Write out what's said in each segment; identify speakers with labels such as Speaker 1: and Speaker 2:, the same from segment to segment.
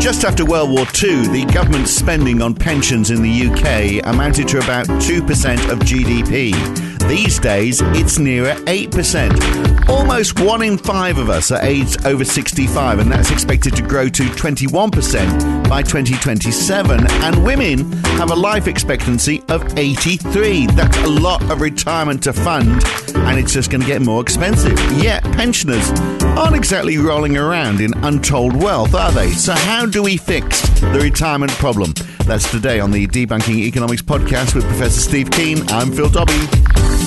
Speaker 1: Just after World War II, the government's spending on pensions in the UK amounted to about 2% of GDP. These days, it's nearer 8%. Almost one in five of us are aged over 65, and that's expected to grow to 21% by 2027. And women have a life expectancy of 83. That's a lot of retirement to fund, and it's just going to get more expensive. Yet, pensioners aren't exactly rolling around in untold wealth, are they? So, how do we fix the retirement problem? That's today on the Debunking Economics podcast with Professor Steve Keen. I'm Phil Dobbie.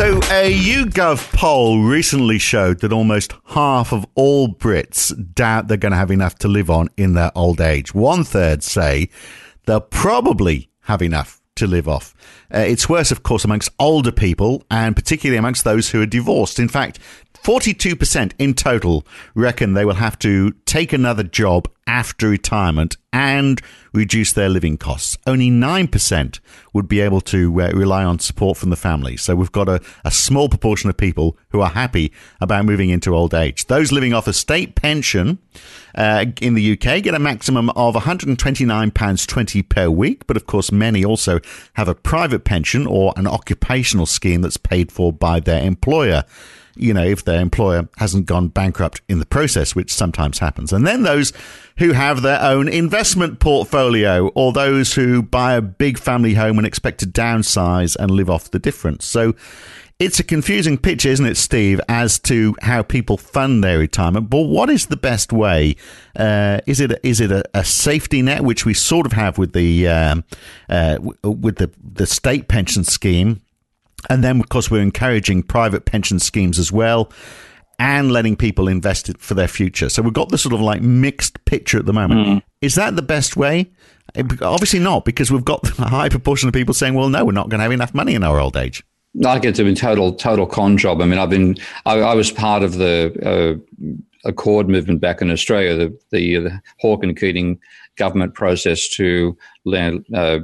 Speaker 1: So, a YouGov poll recently showed that almost half of all Brits doubt they're going to have enough to live on in their old age. One third say they'll probably have enough to live off. Uh, it's worse, of course, amongst older people and particularly amongst those who are divorced. In fact, 42% in total reckon they will have to take another job after retirement and reduce their living costs. Only 9% would be able to uh, rely on support from the family. So we've got a, a small proportion of people who are happy about moving into old age. Those living off a state pension uh, in the UK get a maximum of £129.20 per week. But of course, many also have a private pension or an occupational scheme that's paid for by their employer you know, if their employer hasn't gone bankrupt in the process, which sometimes happens. And then those who have their own investment portfolio or those who buy a big family home and expect to downsize and live off the difference. So it's a confusing picture, isn't it, Steve, as to how people fund their retirement. But what is the best way? Uh, is it is it a, a, safety net, which we sort of have with the um, uh, with the the state pension scheme? And then, of course, we're encouraging private pension schemes as well and letting people invest it for their future. So we've got this sort of like mixed picture at the moment. Mm. Is that the best way? Obviously not, because we've got a high proportion of people saying, well, no, we're not going to have enough money in our old age.
Speaker 2: I get to be total, total con job. I mean, I've been, I, I was part of the uh, Accord movement back in Australia, the, the, the Hawke and Keating government process to land, uh,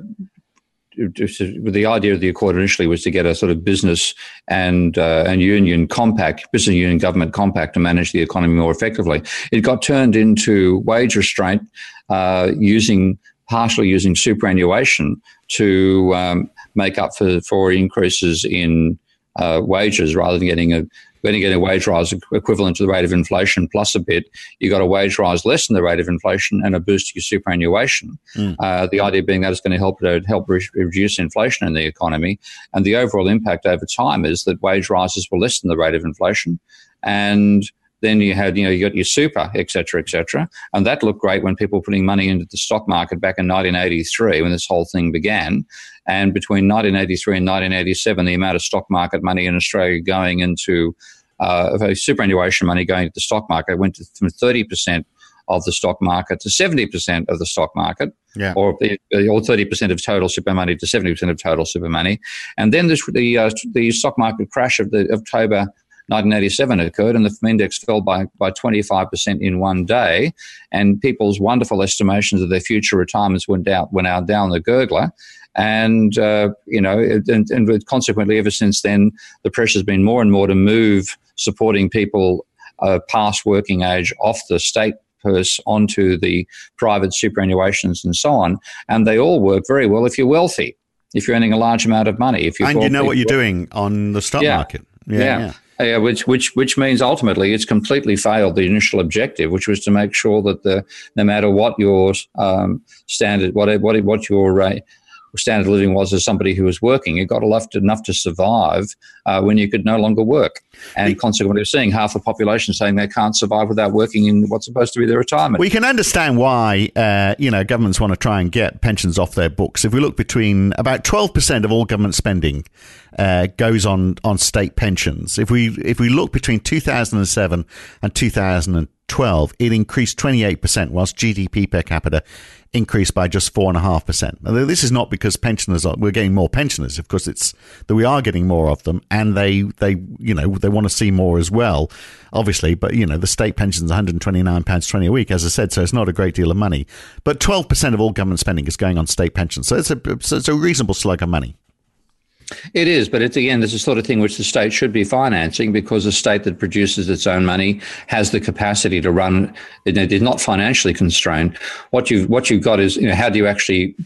Speaker 2: the idea of the accord initially was to get a sort of business and uh, and union compact, business union government compact to manage the economy more effectively. It got turned into wage restraint uh, using partially using superannuation to um, make up for for increases in uh, wages rather than getting a when you get a wage rise equivalent to the rate of inflation plus a bit, you got a wage rise less than the rate of inflation and a boost to your superannuation. Mm. Uh, the idea being that it's going to help to help re- reduce inflation in the economy, and the overall impact over time is that wage rises will less than the rate of inflation, and then you had, you know, you got your super, et cetera, et cetera. And that looked great when people were putting money into the stock market back in 1983 when this whole thing began. And between 1983 and 1987, the amount of stock market money in Australia going into uh, superannuation money going into the stock market went to, from 30% of the stock market to 70% of the stock market,
Speaker 1: yeah.
Speaker 2: or, or 30% of total super money to 70% of total super money. And then this, the, uh, the stock market crash of the October 1987 occurred, and the index fell by, by 25% in one day. And people's wonderful estimations of their future retirements went out, went out down the gurgler. And, uh, you know, and, and, consequently, ever since then, the pressure's been more and more to move supporting people uh, past working age off the state purse onto the private superannuations and so on. And they all work very well if you're wealthy, if you're earning a large amount of money. If
Speaker 1: you and you know what you're doing on the stock
Speaker 2: yeah.
Speaker 1: market.
Speaker 2: yeah. yeah. yeah. Yeah, which which which means ultimately it's completely failed the initial objective, which was to make sure that the no matter what your um, standard, what what what your uh, standard of living was as somebody who was working. You got enough to, enough to survive uh, when you could no longer work. And consequently, we're seeing half the population saying they can't survive without working in what's supposed to be their retirement.
Speaker 1: We can understand why, uh, you know, governments want to try and get pensions off their books. If we look between about 12% of all government spending uh, goes on, on state pensions. If we, if we look between 2007 and 2012, it increased 28%, whilst GDP per capita increased by just four and a half percent. Now, This is not because pensioners are we're getting more pensioners. Of course, it's that we are getting more of them, and they they you know they want to see more as well, obviously. But you know the state pension is one hundred twenty nine pounds twenty a week, as I said, so it's not a great deal of money. But twelve percent of all government spending is going on state pensions, so it's a it's a reasonable slug of money.
Speaker 2: It is, but it's again, there's a sort of thing which the state should be financing because a state that produces its own money has the capacity to run. It is not financially constrained. What you've what you've got is, you know, how do you actually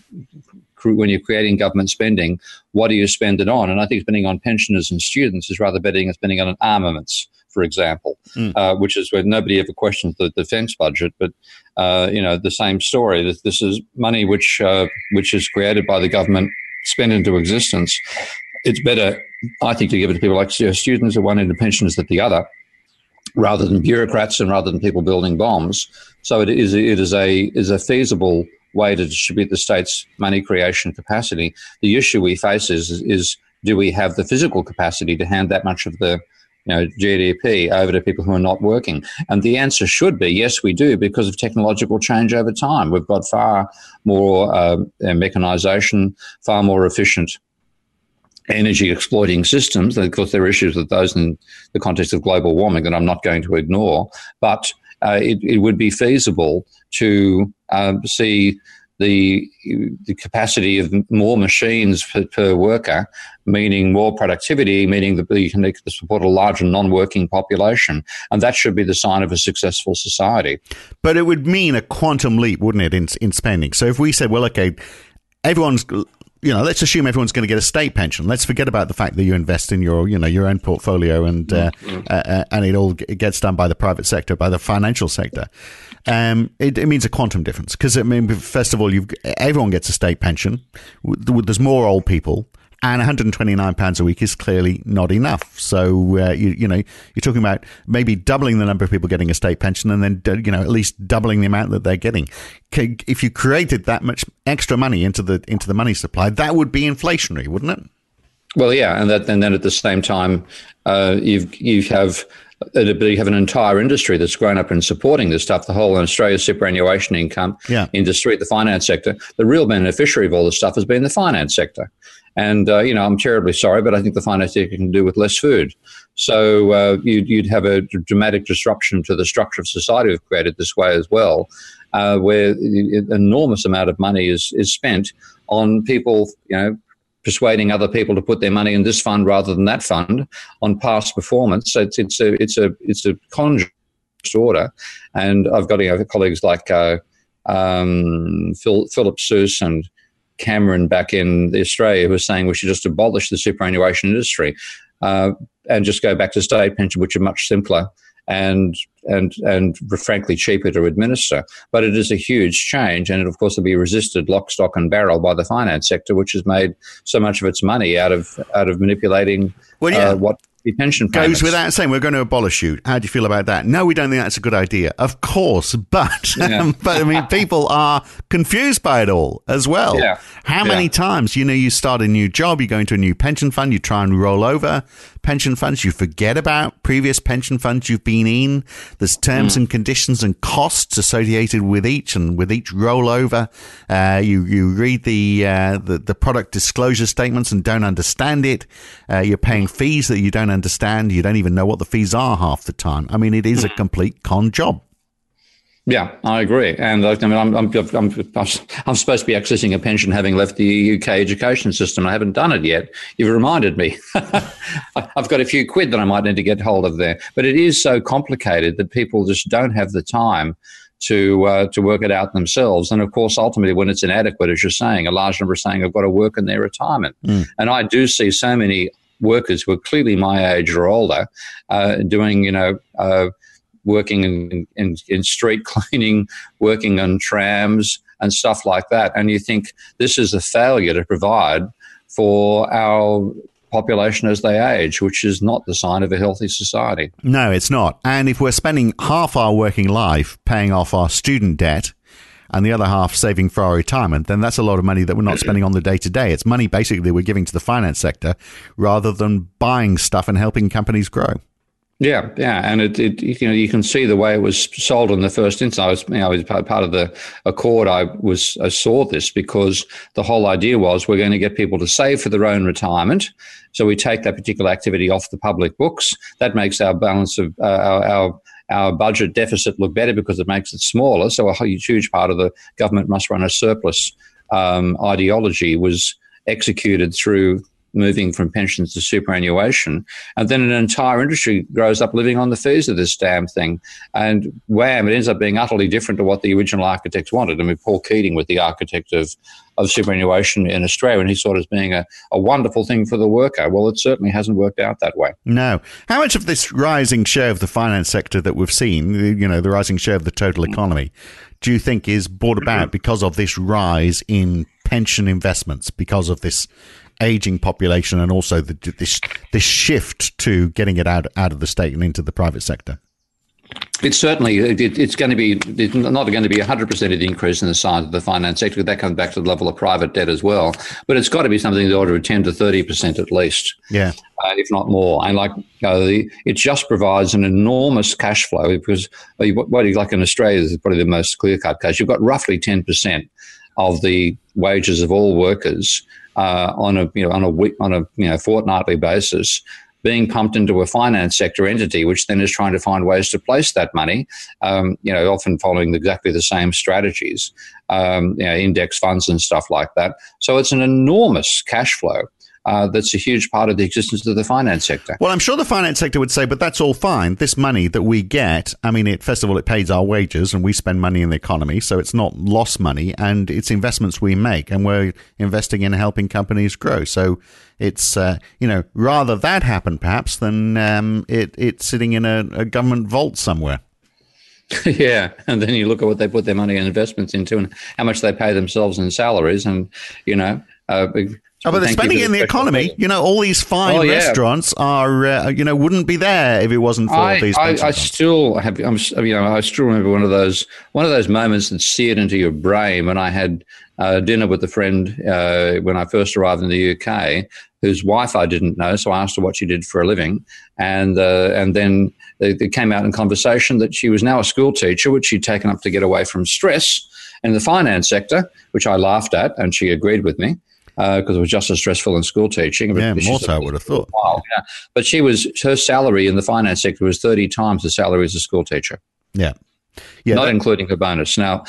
Speaker 2: when you're creating government spending, what do you spend it on? And I think spending on pensioners and students is rather better than spending on armaments, for example, mm. uh, which is where nobody ever questions the defence budget. But uh, you know, the same story. This, this is money which uh, which is created by the government spent into existence, it's better, I think, to give it to people like students at one end and pensioners at the other, rather than bureaucrats and rather than people building bombs. So it is it is a is a feasible way to distribute the state's money creation capacity. The issue we face is is do we have the physical capacity to hand that much of the you know, GDP over to people who are not working? And the answer should be yes, we do, because of technological change over time. We've got far more uh, mechanisation, far more efficient energy exploiting systems. Of course, there are issues with those in the context of global warming that I'm not going to ignore, but uh, it, it, would be feasible to uh, see the, the capacity of more machines per, per, worker, meaning more productivity, meaning that you can support a larger non-working population, and that should be the sign of a successful society.
Speaker 1: But it would mean a quantum leap, wouldn't it, in, in spending? So if we said, well, okay, everyone's you know, let's assume everyone's going to get a state pension. Let's forget about the fact that you invest in your, you know, your own portfolio and uh, mm-hmm. uh, uh, and it all gets done by the private sector, by the financial sector. Um, it, it, means a quantum difference because I mean, first of all, everyone gets a state pension. There's more old people and 129 pounds a week is clearly not enough. So uh, you you know you're talking about maybe doubling the number of people getting a state pension, and then you know at least doubling the amount that they're getting. If you created that much extra money into the into the money supply, that would be inflationary, wouldn't it?
Speaker 2: Well, yeah, and that and then at the same time, uh, you've you have you have an entire industry that's grown up in supporting this stuff. The whole Australia's superannuation income yeah. industry, the finance sector. The real beneficiary of all this stuff has been the finance sector. And, uh, you know, I'm terribly sorry, but I think the finance sector can do with less food. So uh, you'd, you'd, have a dramatic disruption to the structure of society we've created this way as well, uh, where an enormous amount of money is, is spent on people, you know, persuading other people to put their money in this fund rather than that fund on past performance. So it's, it's a it's a it's a conjure order, and I've got you know, colleagues like uh, um, Phil, Philip Soos and Cameron back in Australia who are saying we should just abolish the superannuation industry. Uh, and just go back to state pension, which are much simpler and and and frankly cheaper to administer. But it is a huge change, and it of course will be resisted lock, stock, and barrel by the finance sector, which has made so much of its money out of out of manipulating well, yeah. uh, what pension
Speaker 1: payments. Goes without saying, we're going to abolish you. How do you feel about that? No, we don't think that's a good idea. Of course, but yeah. but I mean, people are confused by it all as well. Yeah. How many times, you know, you start a new job, you go into a new pension fund, you try and roll over pension funds, you forget about previous pension funds you've been in. There's terms mm. and conditions and costs associated with each, and with each rollover, uh, you you read the, uh, the the product disclosure statements and don't understand it. Uh, you're paying fees that you don't don't understand. You don't even know what the fees are half the time. I mean, it is a hmm. complete con job.
Speaker 2: Yeah, I agree. And I mean, I'm, I'm, I'm, I'm, supposed to be accessing a pension having left the UK education system. I haven't done it yet. You've reminded me. I've got a few quid that I might need to get hold of there. But it is so complicated that people just don't have the time to uh, to work it out themselves. And of course, ultimately, when it's inadequate, as you're saying, a large number are saying I've got to work in their retirement. Mm. And I do see so many workers who are clearly my age or older, uh, doing, you know, uh, working in, in, in, street cleaning, working on trams, and stuff like that. And you think this is a failure to provide for our population as they age, which is not the sign of a healthy society.
Speaker 1: No, it's not. And if we're spending half our working life paying off our student debt, and the other half saving for our retirement, then that's a lot of money that we're not spending on the day to day. It's money basically we're giving to the finance sector rather than buying stuff and helping companies grow.
Speaker 2: Yeah, yeah, and it, it, you know you can see the way it was sold in the first instance. I was you know, was part of the accord. I was I saw this because the whole idea was we're going to get people to save for their own retirement. So we take that particular activity off the public books. That makes our balance of uh, our, our our budget deficit look better because it makes it smaller. So a huge, huge part of the government must run a surplus um, ideology was executed through moving from pensions to superannuation. And then an entire industry grows up living on the fees of this damn thing. And wham, it ends up being utterly different to what the original architects wanted. I mean, Paul Keating was the architect of, of superannuation in Australia, and he saw it as being a, a wonderful thing for the worker. Well, it certainly hasn't worked out that way.
Speaker 1: No. How much of this rising share of the finance sector that we've seen, you know, the rising share of the total mm. economy, do you think is brought about because of this rise in pension investments, because of this aging population and also the, this this shift to getting it out out of the state and into the private sector?
Speaker 2: It's certainly it, it's going to be it's not going to be a 100 percent of the increase in the size of the finance sector. That comes back to the level of private debt as well, but it's got to be something in the order of 10 to 30 percent at least.
Speaker 1: Yeah,
Speaker 2: uh, if not more. And like uh, the, it just provides an enormous cash flow because uh, what you like in Australia is probably the most clear cut case. You've got roughly 10 percent of the wages of all workers uh, on a you know on a week, on a you know fortnightly basis being pumped into a finance sector entity, which then is trying to find ways to place that money, um, you know, often following exactly the same strategies, um, you know, index funds and stuff like that. So it's an enormous cash flow uh, that's a huge part of the existence of the finance sector.
Speaker 1: Well, I'm sure the finance sector would say, but that's all fine. This money that we get, I mean, it, first of all, it pays our wages and we spend money in the economy, so it's not lost money and it's investments we make and we're investing in helping companies grow. So it's, uh, you know, rather that happen perhaps than um, it, it sitting in a, a government vault somewhere.
Speaker 2: yeah, and then you look at what they put their money and investments into, and how much they pay themselves in salaries, and you know, uh,
Speaker 1: Oh, but they're spending in the economy. You know, all these fine oh, yeah. restaurants are, uh, you know, wouldn't be there if it wasn't for
Speaker 2: I,
Speaker 1: these.
Speaker 2: I, I still have, I'm, you know, I still remember one of those, one of those moments that seared into your brain when I had uh, dinner with a friend uh, when I first arrived in the UK, whose wife I didn't know, so I asked her what she did for a living, and uh, and then it came out in conversation that she was now a school teacher, which she'd taken up to get away from stress in the finance sector, which I laughed at, and she agreed with me because uh, it was just as stressful in school teaching.
Speaker 1: Yeah, more so I would have thought.
Speaker 2: yeah. But she was her salary in the finance sector was thirty times the salary as a school teacher.
Speaker 1: Yeah.
Speaker 2: Yeah, not that, including her bonus. Now,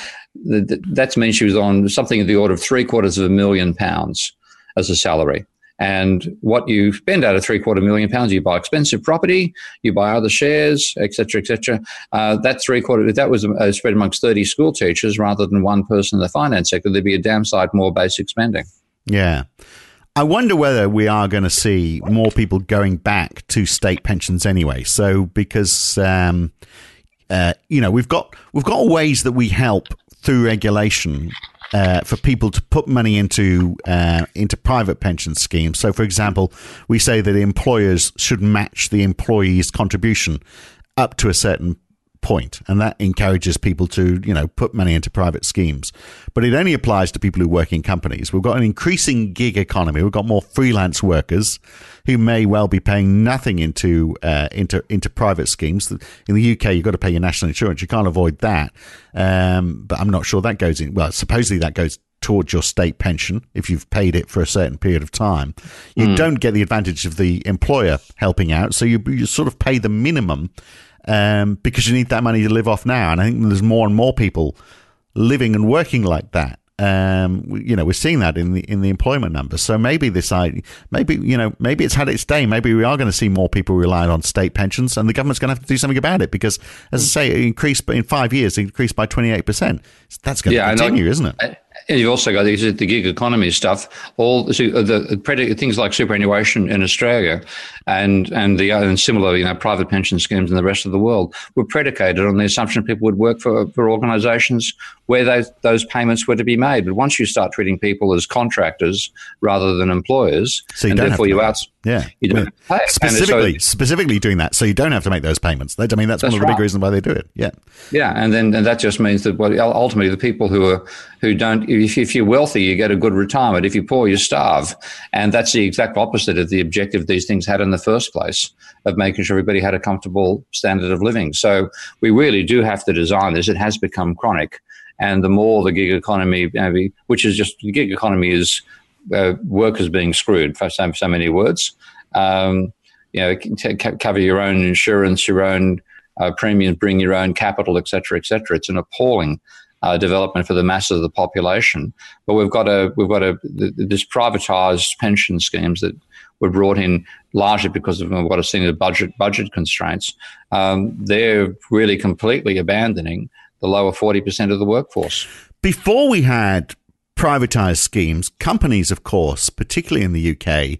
Speaker 2: th- th- that means she was on something in the order of three quarters of a million pounds as a salary. And what you spend out of three quarter million pounds, you buy expensive property, you buy other shares, etc., etc. Uh, that three quarter, if that was uh, spread amongst thirty school teachers rather than one person in the finance sector, there'd be a damn sight more basic spending.
Speaker 1: Yeah. I wonder whether we are going to see more people going back to state pensions anyway. So because um, uh, you know we've got we've got ways that we help through regulation uh, for people to put money into uh, into private pension schemes. So, for example, we say that employers should match the employee's contribution up to a certain point, and that encourages people to, you know, put money into private schemes. But it only applies to people who work in companies. We've got an increasing gig economy. We've got more freelance workers who may well be paying nothing into uh, into into private schemes. In the UK, you've got to pay your national insurance. You can't avoid that. Um, but I'm not sure that goes in. Well, supposedly that goes towards your state pension if you've paid it for a certain period of time. You mm. don't get the advantage of the employer helping out, so you, you sort of pay the minimum um, because you need that money to live off now. And I think there's more and more people living and working like that. Um, you know, we're seeing that in the in the employment numbers. So maybe this, maybe you know, maybe it's had its day. Maybe we are going to see more people relying on state pensions, and the government's going to have to do something about it because, as I say, it increased in five years, it increased by twenty eight percent. That's going yeah, to continue, isn't it?
Speaker 2: And you've also got the gig economy stuff, all the, uh, the things like superannuation in Australia, and and the and similar, you know, private pension schemes in the rest of the world were predicated on the assumption people would work for for organisations where those those payments were to be made. But once you start treating people as contractors rather than employers,
Speaker 1: so
Speaker 2: and therefore you
Speaker 1: out, yeah, you don't yeah. specifically specifically doing that, so you don't have to make those payments. I mean, that's, that's one of the right. big reasons why they do it. Yeah,
Speaker 2: yeah, and then and that just means that well, ultimately the people who are who don't if, if you're wealthy, you get a good retirement. If you're poor, you starve. And that's the exact opposite of the objective these things had in the first place of making sure everybody had a comfortable standard of living. So we really do have to design this. It has become chronic. And the more the gig economy, which is just the gig economy is workers being screwed for so, so many words. Um, you know, cover your own insurance, your own uh, premiums, bring your own capital, etc., etc. It's an appalling uh, development for the masses of the population. But we've got a we've got a this privatised pension schemes that were brought in largely because of what I've seen as budget budget constraints. Um, they're really completely abandoning the lower forty percent of the workforce.
Speaker 1: Before we had privatised schemes, companies, of course, particularly in the UK,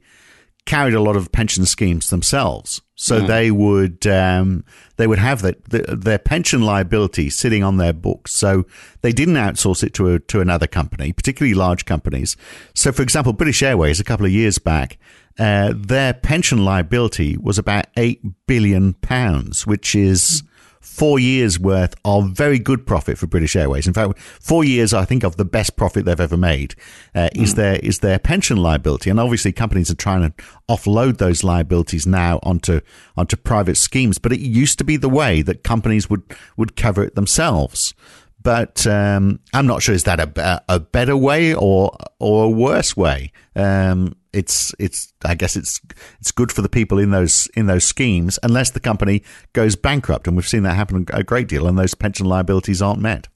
Speaker 1: carried a lot of pension schemes themselves. So mm. they would um, they would have the, the, their pension liability sitting on their books. So they didn't outsource it to a, to another company, particularly large companies. So, for example, British Airways a couple of years back, uh, their pension liability was about eight billion pounds, which is four years worth of very good profit for British Airways. In fact, four years, I think, of the best profit they've ever made uh, mm. is hmm. their is their pension liability. And obviously, companies are trying to offload those liabilities now onto onto private schemes. But it used to be the way that companies would would cover it themselves but um, I'm not sure is that a, a better way or or a worse way. Um, it's it's I guess it's it's good for the people in those in those schemes unless the company goes bankrupt, and we've seen that happen a great deal, and those pension liabilities aren't met.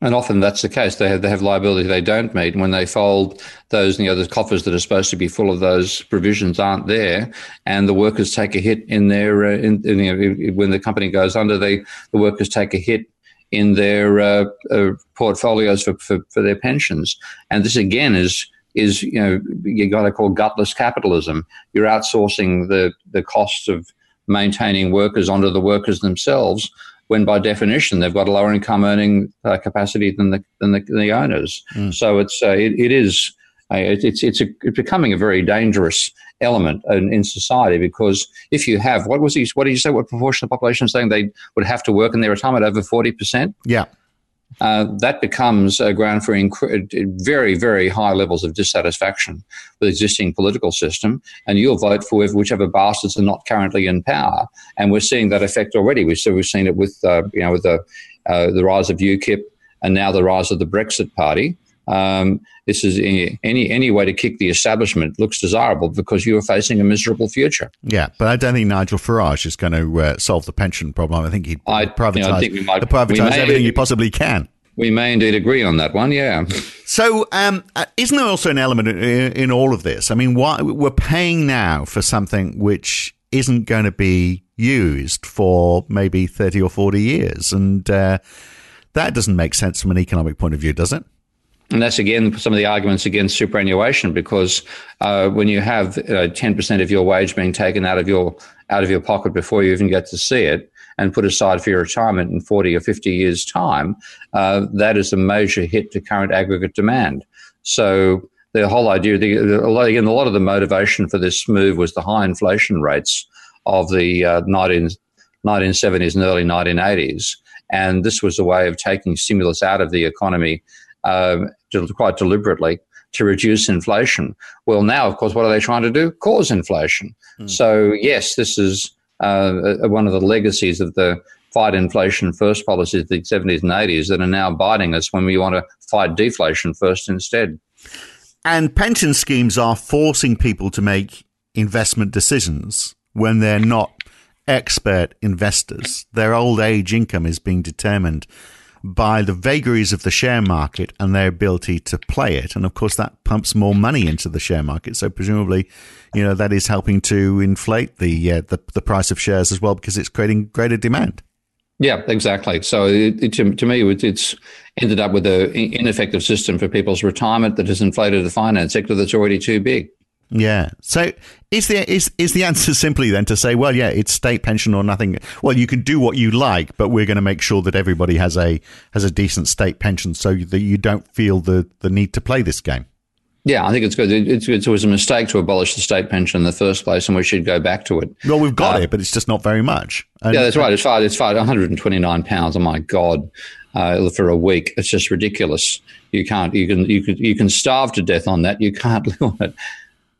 Speaker 2: And often that's the case. They have they have liability they don't meet. And when they fold those, you know, the coffers that are supposed to be full of those provisions aren't there, and the workers take a hit in their uh, in, in, you know, when the company goes under, they the workers take a hit in their uh, uh, portfolios for, for, for their pensions. And this again is is you know you got to call gutless capitalism. You're outsourcing the the cost of maintaining workers onto the workers themselves, when by definition they've got a lower income earning uh, capacity than the than the, the owners. Mm. So it's uh, it, it is uh, it's it's, a, it's becoming a very dangerous element in, in, society because if you have what was he, what did you say what proportion of the population saying they would have to work in their retirement over 40%
Speaker 1: yeah
Speaker 2: uh, that becomes a ground for inc- very, very high levels of dissatisfaction with the existing political system, and you'll vote for whichever bastards are not currently in power. And we're seeing that effect already. We've, we've seen it with, uh, you know, with the, uh, the rise of UKIP and now the rise of the Brexit Party. Um, this is any, any any way to kick the establishment looks desirable because you are facing a miserable future.
Speaker 1: Yeah, but I don't think Nigel Farage is going to uh, solve the pension problem. I think he'd I, privatise, you know, I think we might, privatise may, everything he possibly can.
Speaker 2: We may indeed agree on that one. Yeah.
Speaker 1: So, um, uh, isn't there also an element in, in all of this? I mean, why, we're paying now for something which isn't going to be used for maybe thirty or forty years, and uh, that doesn't make sense from an economic point of view, does it?
Speaker 2: And that's again some of the arguments against superannuation, because uh, when you have uh, ten uh, percent of your wage being taken out of your out of your pocket before you even get to see it, and put aside for your retirement in forty or fifty years' time, uh, that is a major hit to current aggregate demand. So the whole idea, the, again, a lot of the motivation for this move was the high inflation rates of the uh, 19, 1970s and early 1980s. And this was a way of taking stimulus out of the economy um, quite deliberately to reduce inflation. Well, now, of course, what are they trying to do? Cause inflation. Mm. So, yes, this is uh, one of the legacies of the fight inflation first policies of the 70s and 80s that are now biting us when we want to fight deflation first instead.
Speaker 1: And pension schemes are forcing people to make investment decisions when they're not expert investors. Their old age income is being determined by the vagaries of the share market and their ability to play it. And of course, that pumps more money into the share market. So presumably, you know, that is helping to inflate the uh, the, the price of shares as well because it's creating greater demand.
Speaker 2: Yeah, exactly. So it, it, to, to me, it's ended up with an ineffective system for people's retirement that has inflated the finance sector that's already too big.
Speaker 1: Yeah. So is the is is the answer simply then to say, well, yeah, it's state pension or nothing? Well, you can do what you like, but we're going to make sure that everybody has a has a decent state pension, so that you don't feel the the need to play this game.
Speaker 2: Yeah, I think it's good. It, it, was a mistake to abolish the state pension in the first place, and we should go back to it.
Speaker 1: Well, we've got uh, it, but it's just not very much.
Speaker 2: And, yeah, that's right. It's five. It's five. One hundred and twenty nine pounds. Oh my god, uh, for a week, it's just ridiculous. You can't. You can. You can. You can starve to death on that. You can't live on it.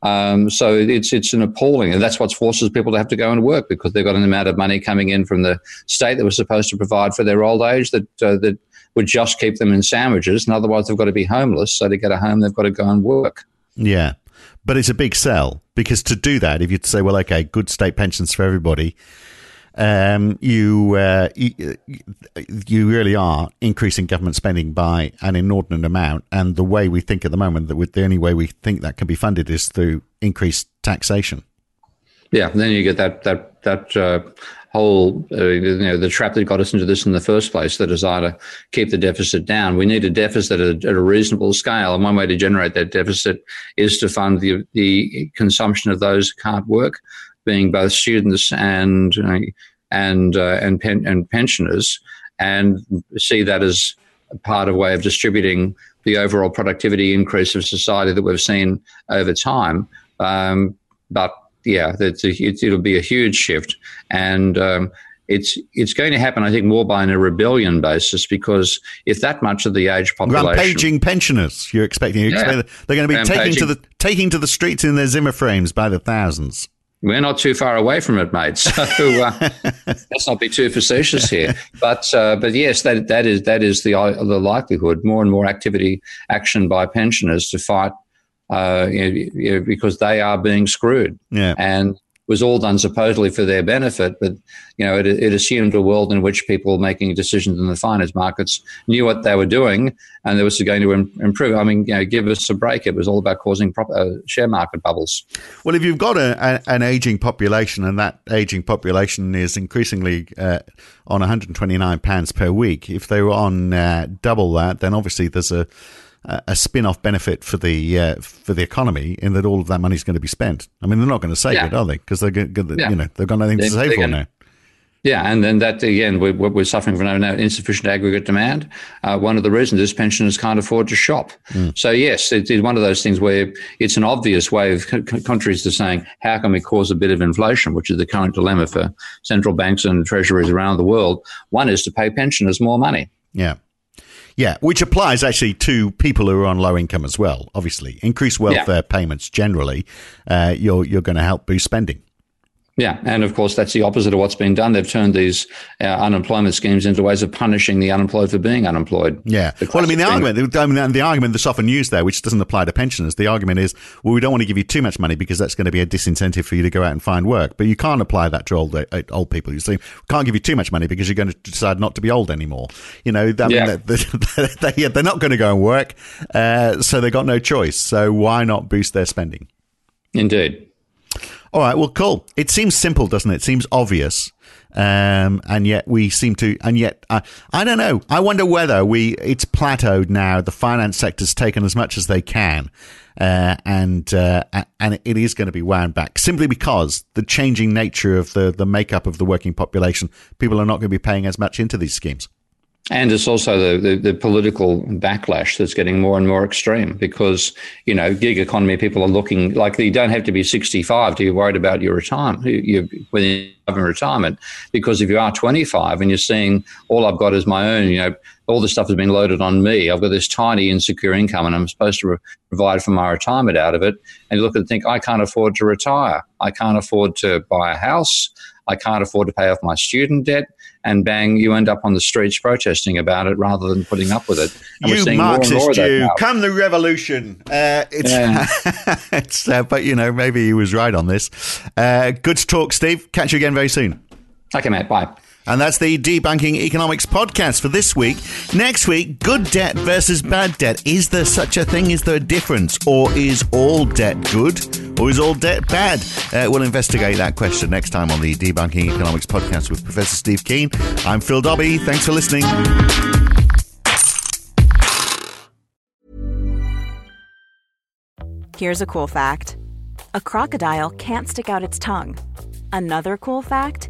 Speaker 2: Um, so it's it's an appalling, and that's what forces people to have to go and work because they've got an amount of money coming in from the state that was supposed to provide for their old age that uh, that would just keep them in sandwiches, and otherwise they've got to be homeless. So to get a home, they've got to go and work.
Speaker 1: Yeah, but it's a big sell because to do that, if you say, well, okay, good state pensions for everybody, um, you, uh, you, you really are increasing government spending by an inordinate amount. And the way we think at the moment that the only way we think that can be funded is through increased taxation.
Speaker 2: Yeah, then you get that that that uh, whole uh, you know the trap that got us into this in the first place, the desire to keep the deficit down. We need a deficit at a, at a reasonable scale, and one way to generate that deficit is to fund the the consumption of those who can't work being both students and uh, and uh, and pen, and pensioners, and see that as part of a way of distributing the overall productivity increase of society that we've seen over time. Um, but yeah, a, it, will be a huge shift, and um, it's it's going to happen, I think, more by a rebellion basis because if that much of the age population,
Speaker 1: rampaging pensioners, you're expecting, you're yeah, expecting they're going to be taking to the taking to the streets in their Zimmer frames by the thousands.
Speaker 2: We're not too far away from it, mate. So uh, let's not be too facetious here. But uh, but yes, that that is that is the the likelihood. More and more activity, action by pensioners to fight, uh, you know, because they are being screwed.
Speaker 1: Yeah.
Speaker 2: And was all done supposedly for their benefit, but you know, it, it, assumed a world in which people making decisions in the finance markets knew what they were doing, and there was going to improve. I mean, you know, give us a break. It was all about causing proper, uh, share market bubbles.
Speaker 1: Well, if you've got a, a, an aging population, and that aging population is increasingly uh, on 129 pounds per week, if they were on uh, double that, then obviously there's a a spin-off benefit for the uh, for the economy in that all of that money is going to be spent. I mean, they're not going to save yeah. it, are they? Because they're going, yeah. you know, they've got nothing they, to save for now.
Speaker 2: Yeah, and then that again, we're, we're suffering from now insufficient aggregate demand. Uh, one of the reasons is pensioners can't afford to shop. Mm. So yes, it's one of those things where it's an obvious way of countries to saying, how can we cause a bit of inflation, which is the current dilemma for central banks and treasuries around the world. One is to pay pensioners more money.
Speaker 1: Yeah. Yeah, which applies actually to people who are on low income as well. Obviously, increased welfare yeah. payments generally, uh, you're you're going to help boost spending.
Speaker 2: Yeah, and of course that's the opposite of what's been done. They've turned these uh, unemployment schemes into ways of punishing the unemployed for being unemployed.
Speaker 1: Yeah, well, I mean the thing. argument, I mean the argument that's often used there, which doesn't apply to pensioners, the argument is, well, we don't want to give you too much money because that's going to be a disincentive for you to go out and find work. But you can't apply that to old uh, old people. You see, we can't give you too much money because you're going to decide not to be old anymore. You know, I mean, yeah. they're, they're, they're, not going to go and work, uh, so they've got no choice. So why not boost their spending?
Speaker 2: Indeed.
Speaker 1: All right, well, cool. It seems simple, doesn't it? It seems obvious. Um, and yet we seem to, and yet uh, I don't know. I wonder whether we it's plateaued now. The finance sector's taken as much as they can, uh, and uh, and it is going to be wound back simply because the changing nature of the the makeup of the working population. People are not going to be paying as much into these schemes.
Speaker 2: And it's also the, the, the, political backlash that's getting more and more extreme because, you know, gig economy people are looking like you don't have to be 65 to be worried about your retirement, you, when you're in retirement. Because if you are 25 and you're seeing all I've got is my own, you know, all the stuff has been loaded on me. I've got this tiny insecure income and I'm supposed to re- provide for my retirement out of it. And you look and think, I can't afford to retire. I can't afford to buy a house. I can't afford to pay off my student debt and bang, you end up on the streets protesting about it rather than putting up with it.
Speaker 1: And you we're Marxist more more Jew, come the revolution. Uh, it's, yeah. it's uh, but you know, maybe he was right on this. Uh, good to talk, Steve. Catch you again very soon.
Speaker 2: Okay, mate. Bye.
Speaker 1: And that's the Debunking Economics podcast for this week. Next week, good debt versus bad debt. Is there such a thing? Is there a difference? Or is all debt good? or is all debt bad? Uh, we'll investigate that question next time on the Debunking Economics podcast with Professor Steve Keen. I'm Phil Dobbie. Thanks for listening.
Speaker 3: Here's a cool fact a crocodile can't stick out its tongue. Another cool fact